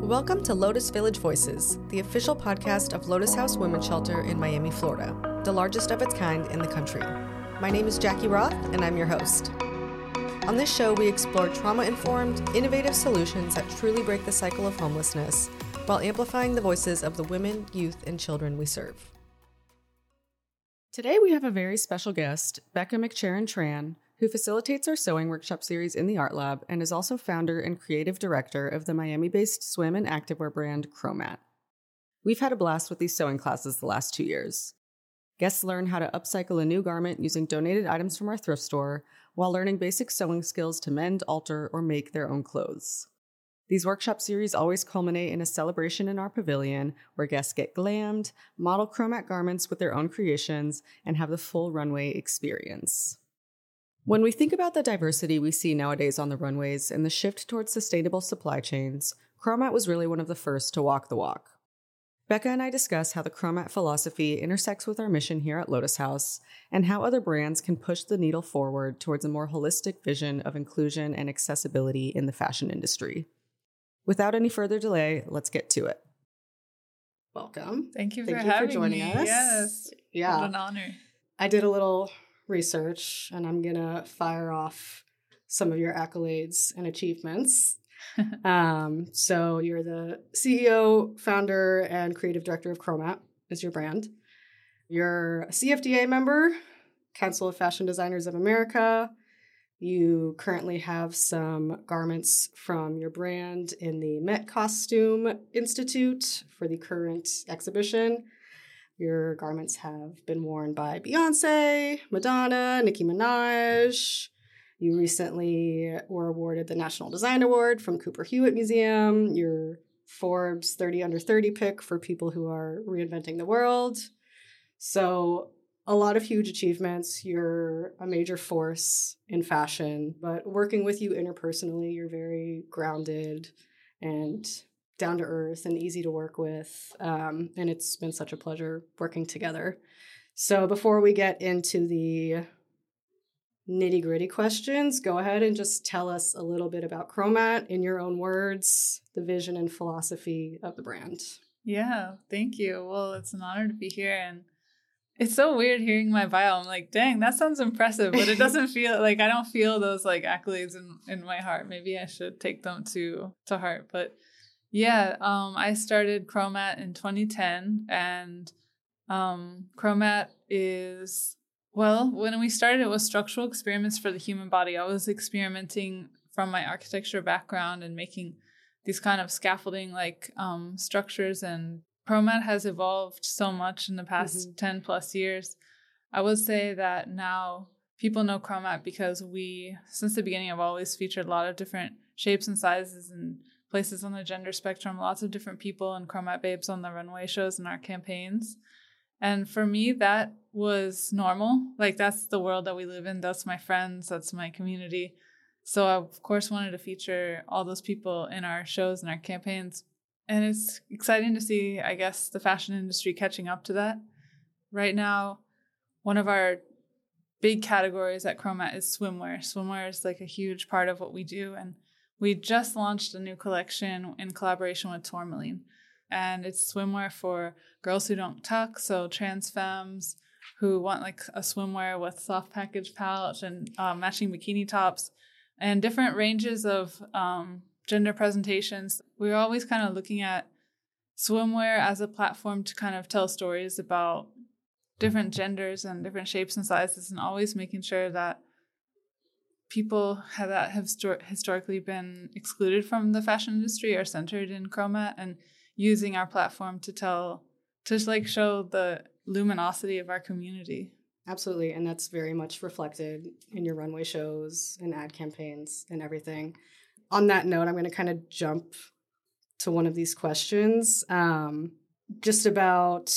Welcome to Lotus Village Voices, the official podcast of Lotus House Women's Shelter in Miami, Florida, the largest of its kind in the country. My name is Jackie Roth, and I'm your host. On this show, we explore trauma informed, innovative solutions that truly break the cycle of homelessness while amplifying the voices of the women, youth, and children we serve. Today, we have a very special guest, Becca McCharen Tran, who facilitates our sewing workshop series in the Art Lab and is also founder and creative director of the Miami based swim and activewear brand Chromat. We've had a blast with these sewing classes the last two years. Guests learn how to upcycle a new garment using donated items from our thrift store while learning basic sewing skills to mend, alter, or make their own clothes. These workshop series always culminate in a celebration in our pavilion where guests get glammed, model chromat garments with their own creations, and have the full runway experience. When we think about the diversity we see nowadays on the runways and the shift towards sustainable supply chains, Chromat was really one of the first to walk the walk. Becca and I discuss how the Chromat philosophy intersects with our mission here at Lotus House and how other brands can push the needle forward towards a more holistic vision of inclusion and accessibility in the fashion industry. Without any further delay, let's get to it. Welcome. Thank you for Thank you having for joining me. us. Yes. Yeah. What an honor. I did a little research and I'm going to fire off some of your accolades and achievements. um, so you're the CEO, founder, and creative director of Chromat is your brand. You're a CFDA member, Council of Fashion Designers of America. You currently have some garments from your brand in the Met Costume Institute for the current exhibition. Your garments have been worn by Beyonce, Madonna, Nicki Minaj. You recently were awarded the National Design Award from Cooper Hewitt Museum. Your Forbes 30 under 30 pick for people who are reinventing the world. So, a lot of huge achievements. You're a major force in fashion, but working with you interpersonally, you're very grounded and down to earth and easy to work with. Um, and it's been such a pleasure working together. So, before we get into the nitty gritty questions, go ahead and just tell us a little bit about Chromat in your own words, the vision and philosophy of the brand. Yeah, thank you. Well, it's an honor to be here and it's so weird hearing my bio. I'm like, dang, that sounds impressive, but it doesn't feel like I don't feel those like accolades in, in my heart. Maybe I should take them to to heart. But yeah, um, I started Chromat in 2010, and um, Chromat is well, when we started, it was structural experiments for the human body. I was experimenting from my architecture background and making these kind of scaffolding like um, structures and Chromat has evolved so much in the past Mhm. 10 plus years. I would say that now people know Chromat because we, since the beginning, have always featured a lot of different shapes and sizes and places on the gender spectrum, lots of different people and Chromat babes on the runway shows and our campaigns. And for me, that was normal. Like, that's the world that we live in. That's my friends, that's my community. So, I, of course, wanted to feature all those people in our shows and our campaigns. And it's exciting to see, I guess, the fashion industry catching up to that. Right now, one of our big categories at Chromat is swimwear. Swimwear is like a huge part of what we do. And we just launched a new collection in collaboration with Tourmaline. And it's swimwear for girls who don't tuck, so trans femmes who want like a swimwear with soft package pouch and uh, matching bikini tops and different ranges of um, gender presentations. We're always kind of looking at swimwear as a platform to kind of tell stories about different genders and different shapes and sizes, and always making sure that people have, that have stor- historically been excluded from the fashion industry are centered in Chromat and using our platform to tell, to like show the luminosity of our community. Absolutely. And that's very much reflected in your runway shows and ad campaigns and everything. On that note, I'm going to kind of jump to one of these questions um, just about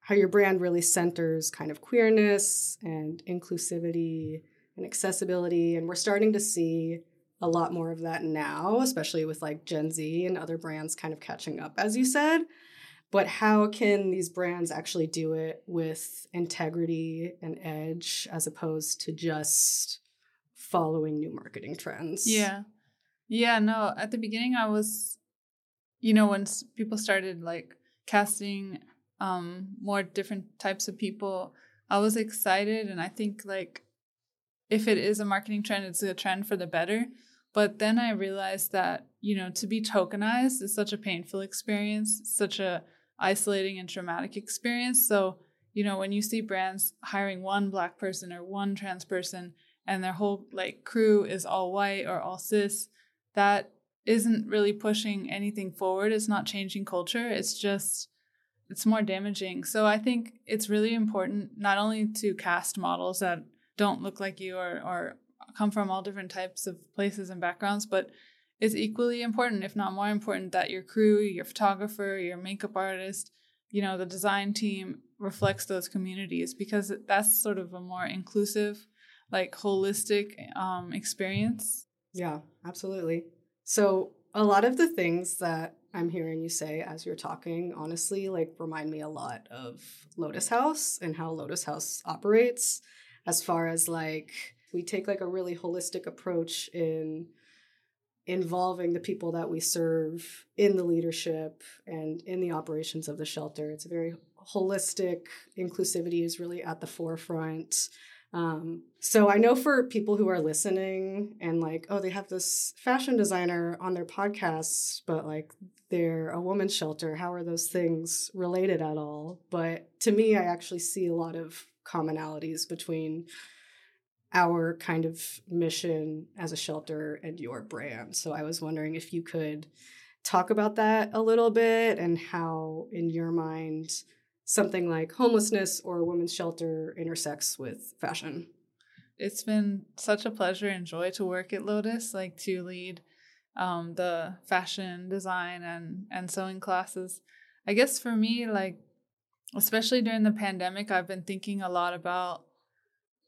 how your brand really centers kind of queerness and inclusivity and accessibility. And we're starting to see a lot more of that now, especially with like Gen Z and other brands kind of catching up, as you said but how can these brands actually do it with integrity and edge as opposed to just following new marketing trends Yeah. Yeah, no, at the beginning I was you know, when people started like casting um, more different types of people, I was excited. And I think like if it is a marketing trend, it's a trend for the better. But then I realized that, you know, to be tokenized is such a painful experience, such a isolating and traumatic experience. So, you know, when you see brands hiring one black person or one trans person and their whole like crew is all white or all cis, that isn't really pushing anything forward. It's not changing culture. It's just it's more damaging. So I think it's really important not only to cast models that don't look like you or or come from all different types of places and backgrounds, but it's equally important, if not more important, that your crew, your photographer, your makeup artist, you know, the design team reflects those communities because that's sort of a more inclusive, like holistic um, experience. Yeah, absolutely. So a lot of the things that I'm hearing you say as you're talking, honestly, like remind me a lot of Lotus House and how Lotus House operates as far as like we take like a really holistic approach in involving the people that we serve in the leadership and in the operations of the shelter. It's a very holistic, inclusivity is really at the forefront. Um, so I know for people who are listening and like, oh, they have this fashion designer on their podcast, but like they're a woman's shelter. How are those things related at all? But to me, I actually see a lot of commonalities between our kind of mission as a shelter and your brand. So I was wondering if you could talk about that a little bit and how, in your mind, something like homelessness or a women's shelter intersects with fashion. It's been such a pleasure and joy to work at Lotus, like to lead um, the fashion design and and sewing classes. I guess for me, like especially during the pandemic, I've been thinking a lot about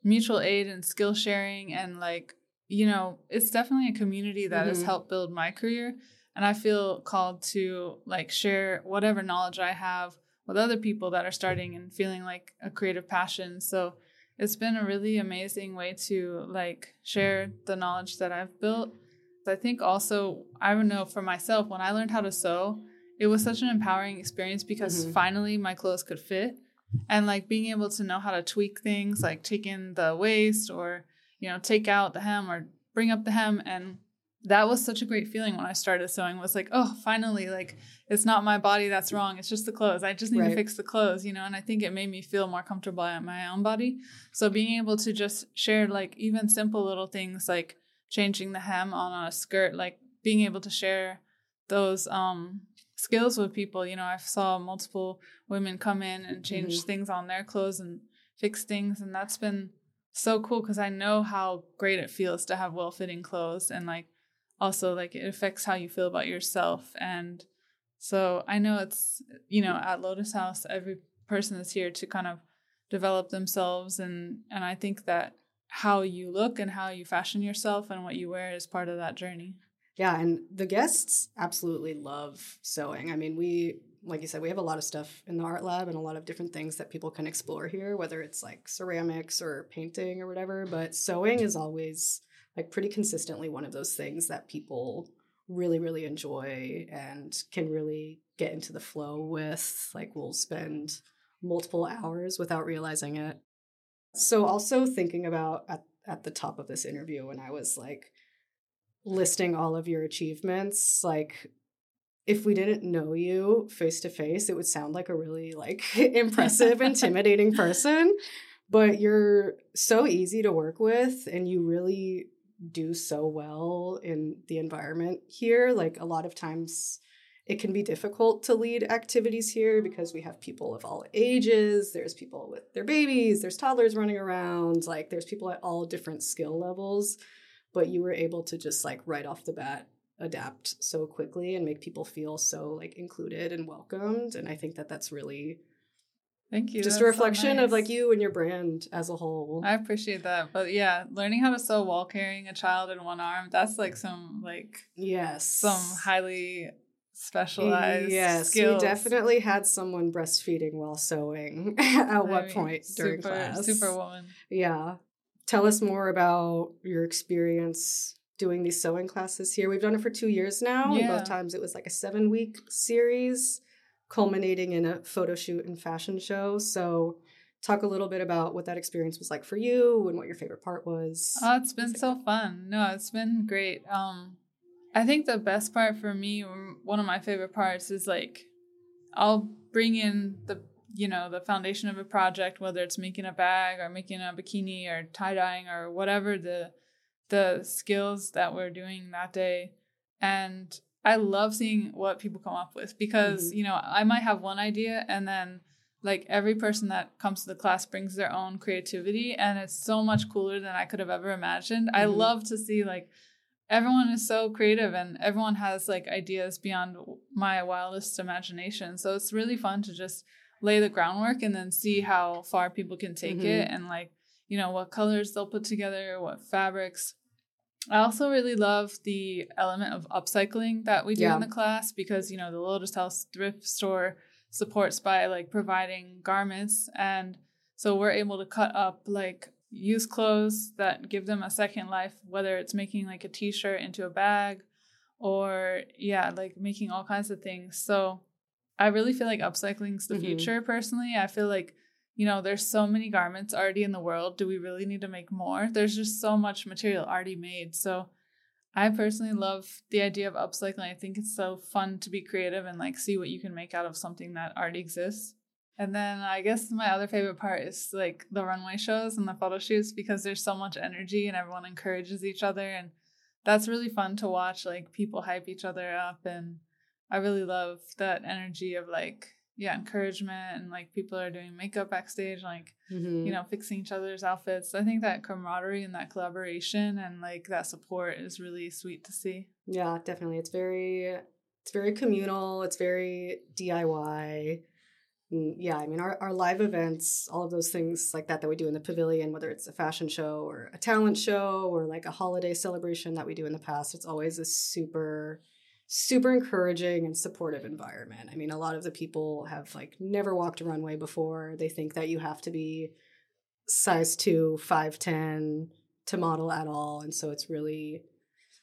mutual aid and skill sharing and like you know it's definitely a community that mm-hmm. has helped build my career and i feel called to like share whatever knowledge i have with other people that are starting and feeling like a creative passion so it's been a really amazing way to like share the knowledge that i've built i think also i don't know for myself when i learned how to sew it was such an empowering experience because mm-hmm. finally my clothes could fit. And like being able to know how to tweak things like take in the waist or you know take out the hem or bring up the hem. And that was such a great feeling when i started sewing was like oh finally like it's not my body that's wrong it's just the clothes. I just need right. to fix the clothes you know? And i think it made me feel more comfortable at my own body. So being able to just share like even simple little things like changing the hem on a skirt like being able to share those um skills with people. You know, I saw multiple women come in and change mm-hmm. things on their clothes and fix things, and that's been so cool because I know how great it feels to have well fitting clothes and like also like it affects how you feel about yourself and so I know it's you know at Lotus House every person is here to kind of develop themselves and and I think that how you look and how you fashion yourself and what you wear is part of that journey. Yeah, and the guests absolutely love sewing. I mean, we like you said, we have a lot of stuff in the art lab and a lot of different things that people can explore here, whether it's like ceramics or painting or whatever. But sewing is always like pretty consistently one of those things that people really, really enjoy and can really get into the flow with. Like, we'll spend multiple hours without realizing it. So, also thinking about at, at the top of this interview, when I was like, listing all of your achievements like if we didn't know you face to face it would sound like a really like impressive intimidating person but you're so easy to work with and you really do so well in the environment here like a lot of times it can be difficult to lead activities here because we have people of all ages there's people with their babies there's toddlers running around like there's people at all different skill levels but you were able to just like right off the bat adapt so quickly and make people feel so like included and welcomed and i think that that's really thank you. just that's a reflection so nice. of like you and your brand as a whole. I appreciate that. But yeah learning how to sew while carrying a child in one arm that's like some like yes. some highly specialized yes skills. we definitely had someone breastfeeding while sewing at I what mean, point during super, class. superwoman. Yeah tell us more about your experience doing these sewing classes here. We've done it for two years now. Yeah. both times it was like a seven week series, culminating in a photo shoot and fashion show. So, talk a little bit about what that experience was like for you and what your favorite part was. Oh, it's been so fun. No, it's been great. Um, I think the best part for me, or one of my favorite parts, is like I'll bring in the you know the foundation of a project, whether it's making a bag or making a bikini or tie dyeing or whatever the the skills that we're doing that day, and I love seeing what people come up with because Mhm. you know I might have one idea and then like every person that comes to the class brings their own creativity and it's so much cooler than i could have ever imagined i Mhm. love to see like everyone is so creative and everyone has like ideas beyond my wildest imagination so it's really fun to just lay the groundwork and then see how far people can take Mhm. it and like you know what colors they'll put together what fabrics I also really love the element of upcycling that we do Yeah. in the class because you know the Lotus House thrift store supports by like providing garments and so we're able to cut up like used clothes that give them a second life whether it's making like a t-shirt into a bag or yeah like making all kinds of things so i really feel like upcycling's the Mhm. future personally i feel like you know there's so many garments already in the world do we really need to make more there's just so much material already made so I personally love the idea of upcycling. I think it's so fun to be creative and like see what you can make out of something that already exists. And then I guess my other favorite part is like the runway shows and the photo shoots because there's so much energy and everyone encourages each other and that's really fun to watch like people hype each other up and I really love that energy of like yeah, encouragement and like people are doing makeup backstage like Mhm. you know, fixing each other's outfits. I think that camaraderie and that collaboration and like that support is really sweet to see. Yeah, definitely. It's very it's very communal, it's very DIY. Mm, Yeah, I mean our, our live events, all of those things like that that we do in the pavilion, whether it's a fashion show or a talent show or like a holiday celebration that we do in the past, it's always a super super encouraging and supportive environment. I mean, a lot of the people have like never walked a runway before. They think that you have to be size 2, 5'10 to model at all, and so it's really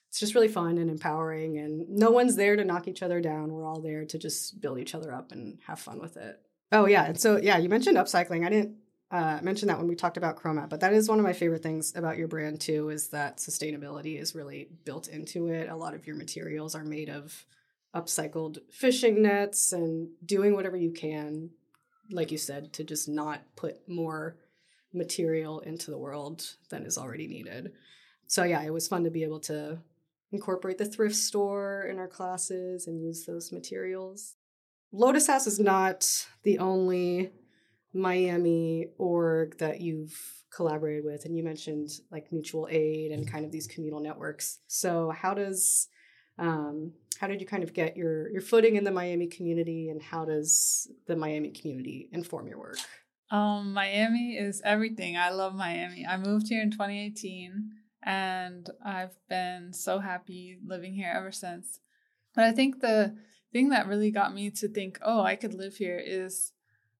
it's just really fun and empowering. And no one's there to knock each other down. We're all there to just build each other up and have fun with it. Oh yeah. And so yeah you mentioned upcycling. I didn't uh, mention that when we talked about chromat but that is one of my favorite things about your brand too is that sustainability is really built into it a lot of your materials are made of upcycled fishing nets and doing whatever you can like you said to just not put more material into the world than is already needed so yeah it was fun to be able to incorporate the thrift store in our classes and use those materials. Lotus House is not the only Miami org that you've collaborated with, and you mentioned like mutual aid and kind of these communal networks. So how does um, how did you kind of get your your footing in the Miami community, and how does the Miami community inform your work? Um, Miami is everything. I love Miami. I moved here in 2018 and I've been so happy living here ever since. But I think the thing that really got me to think, oh, I could live here is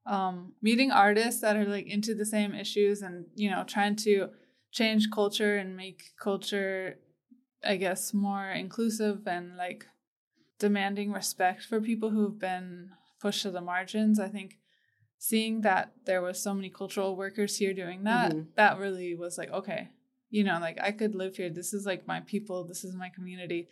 um, meeting artists that are like into the same issues and, you know, trying to change culture and make culture, I guess, more inclusive and like demanding respect for people who've been pushed to the margins. I think seeing that there was so many cultural workers here doing that, Mhm. that really was like, okay, you know, like I could live here. This is like my people. This is my community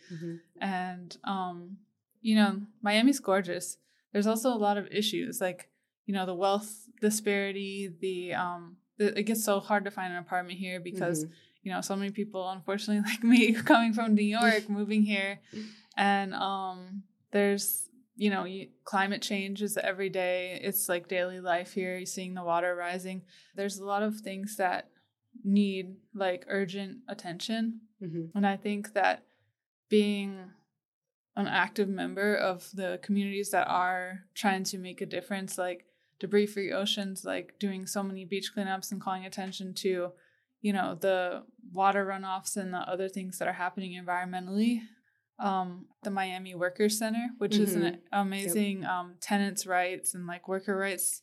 and um you know miami's gorgeous there's also a lot of issues like you know the wealth disparity the um the, it gets so hard to find an apartment here because Mhm. you know so many people unfortunately like me coming from new york moving here and um there's you know you, climate change is every day it's like daily life here you're seeing the water rising there's a lot of things that need like urgent attention Mhm. and I think that being an active member of the communities that are trying to make a difference, like Debris Free Oceans, like doing so many beach cleanups and calling attention to, you know, the water runoffs and the other things that are happening environmentally. Um, the Miami Workers Center, which is an amazing um, tenants' rights and like worker rights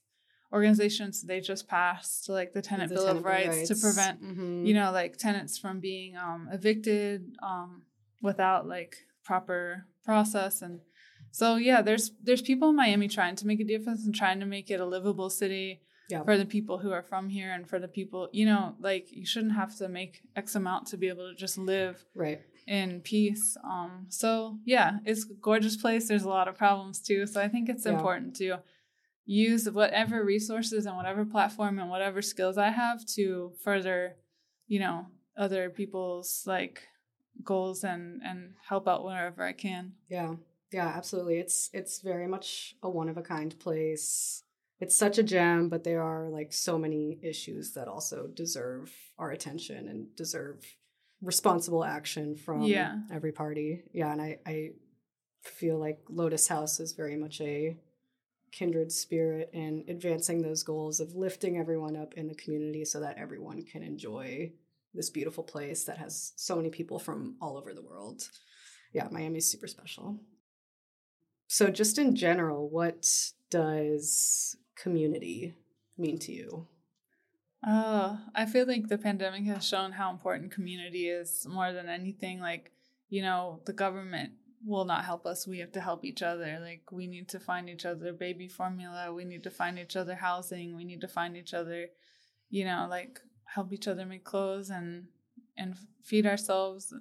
organizations they just passed like the tenant The bill tenant of rights, rights. to prevent Mhm. you know like tenants from being um, evicted um, without like proper process and so yeah there's there's people in miami trying to make a difference and trying to make it a livable city Yeah. for the people who are from here and for the people you know like you shouldn't have to make x amount to be able to just live Right. in peace um so yeah it's a gorgeous place there's a lot of problems too so i think it's Yeah. important to use whatever resources and whatever platform and whatever skills i have to further you know other people's like goals and and help out wherever i can Yeah. Yeah, absolutely. It's it's very much a one of a kind place. It's such a gem, but there are like so many issues that also deserve our attention and deserve responsible action from Yeah. every party. Yeah, and I I feel like Lotus House is very much a kindred spirit in advancing those goals of lifting everyone up in the community so that everyone can enjoy this beautiful place that has so many people from all over the world. Yeah, Miami's super special. So, just in general, what does community mean to you? Oh, I feel like the pandemic has shown how important community is more than anything. Like, you know, the government will not help us. We have to help each other. Like, we need to find each other baby formula. We need to find each other housing. We need to find each other, you know, like help each other make clothes and and feed ourselves.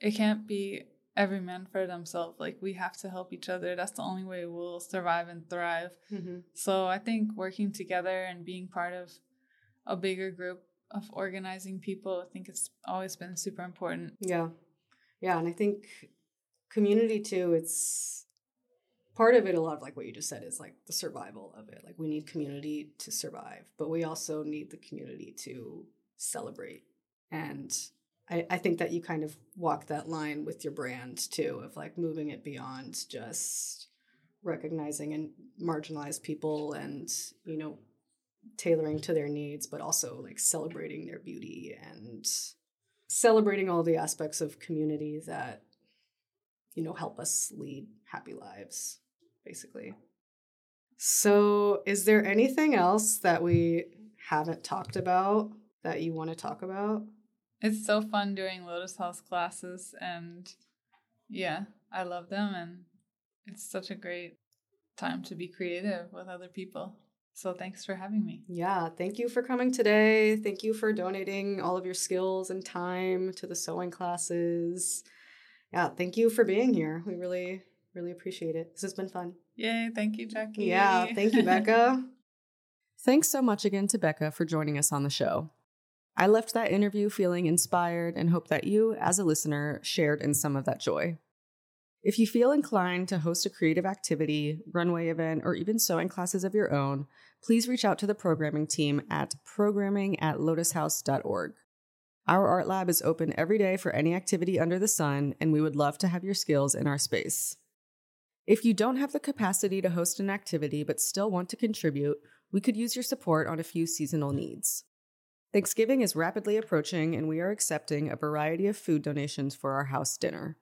It can't be every man for themselves. Like, we have to help each other. That's the only way we'll survive and thrive. Mm-hmm. So I think working together and being part of a bigger group of organizing people, I think it's always been super important. Yeah. Yeah. And I think community too, it's part of it, a lot of like what you just said is like the survival of it. Like we need community to survive, but we also need the community to celebrate. And I, I think that you kind of walk that line with your brand too, of like moving it beyond just recognizing and marginalized people and, you know, tailoring to their needs, but also like celebrating their beauty and celebrating all the aspects of community that you know help us lead happy lives basically. So is there anything else that we haven't talked about that you want to talk about It's so fun doing Lotus House classes, and yeah, I love them, and it's such a great time to be creative with other people. So thanks for having me. yeah thank you for coming today thank you for donating all of your skills and time to the sewing classes yeah thank you for being here we really really appreciate it this has been fun Yay, thank you, Jackie. Yeah, thank you, Becca. Thanks so much again to Becca for joining us on the show. I left that interview feeling inspired and hope that you, as a listener, shared in some of that joy. If you feel inclined to host a creative activity, runway event, or even sewing classes of your own, please reach out to the programming team at programming at lotushouse.org. Our art lab is open every day for any activity under the sun, and we would love to have your skills in our space. If you don't have the capacity to host an activity but still want to contribute, we could use your support on a few seasonal needs. Thanksgiving is rapidly approaching, and we are accepting a variety of food donations for our house dinner.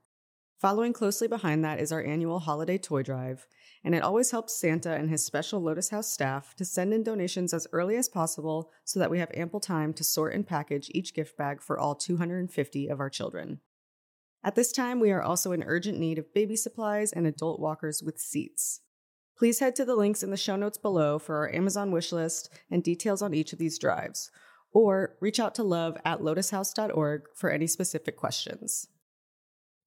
Following closely behind that is our annual holiday toy drive, and it always helps Santa and his special Lotus House staff to send in donations as early as possible so that we have ample time to sort and package each gift bag for all 250 of our children. At this time, we are also in urgent need of baby supplies and adult walkers with seats. Please head to the links in the show notes below for our Amazon wish list and details on each of these drives, or reach out to love at lotushouse.org for any specific questions.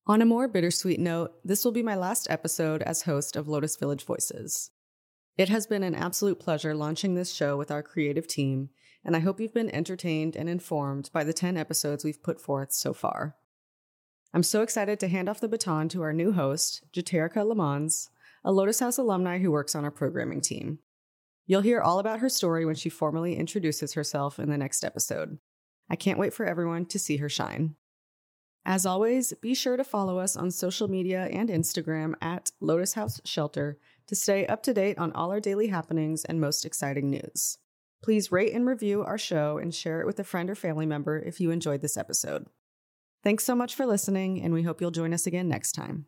On a more bittersweet note, this will be my last episode as host of Lotus Village Voices. It has been an absolute pleasure launching this show with our creative team, and I hope you've been entertained and informed by the 10 episodes we've put forth so far. I'm so excited to hand off the baton to our new host, Jaterica Lamons, a Lotus House alumni who works on our programming team. You'll hear all about her story when she formally introduces herself in the next episode. I can't wait for everyone to see her shine. As always, be sure to follow us on social media and Instagram at Lotus House Shelter to stay up to date on all our daily happenings and most exciting news. Please rate and review our show and share it with a friend or family member if you enjoyed this episode. Thanks so much for listening, and we hope you'll join us again next time.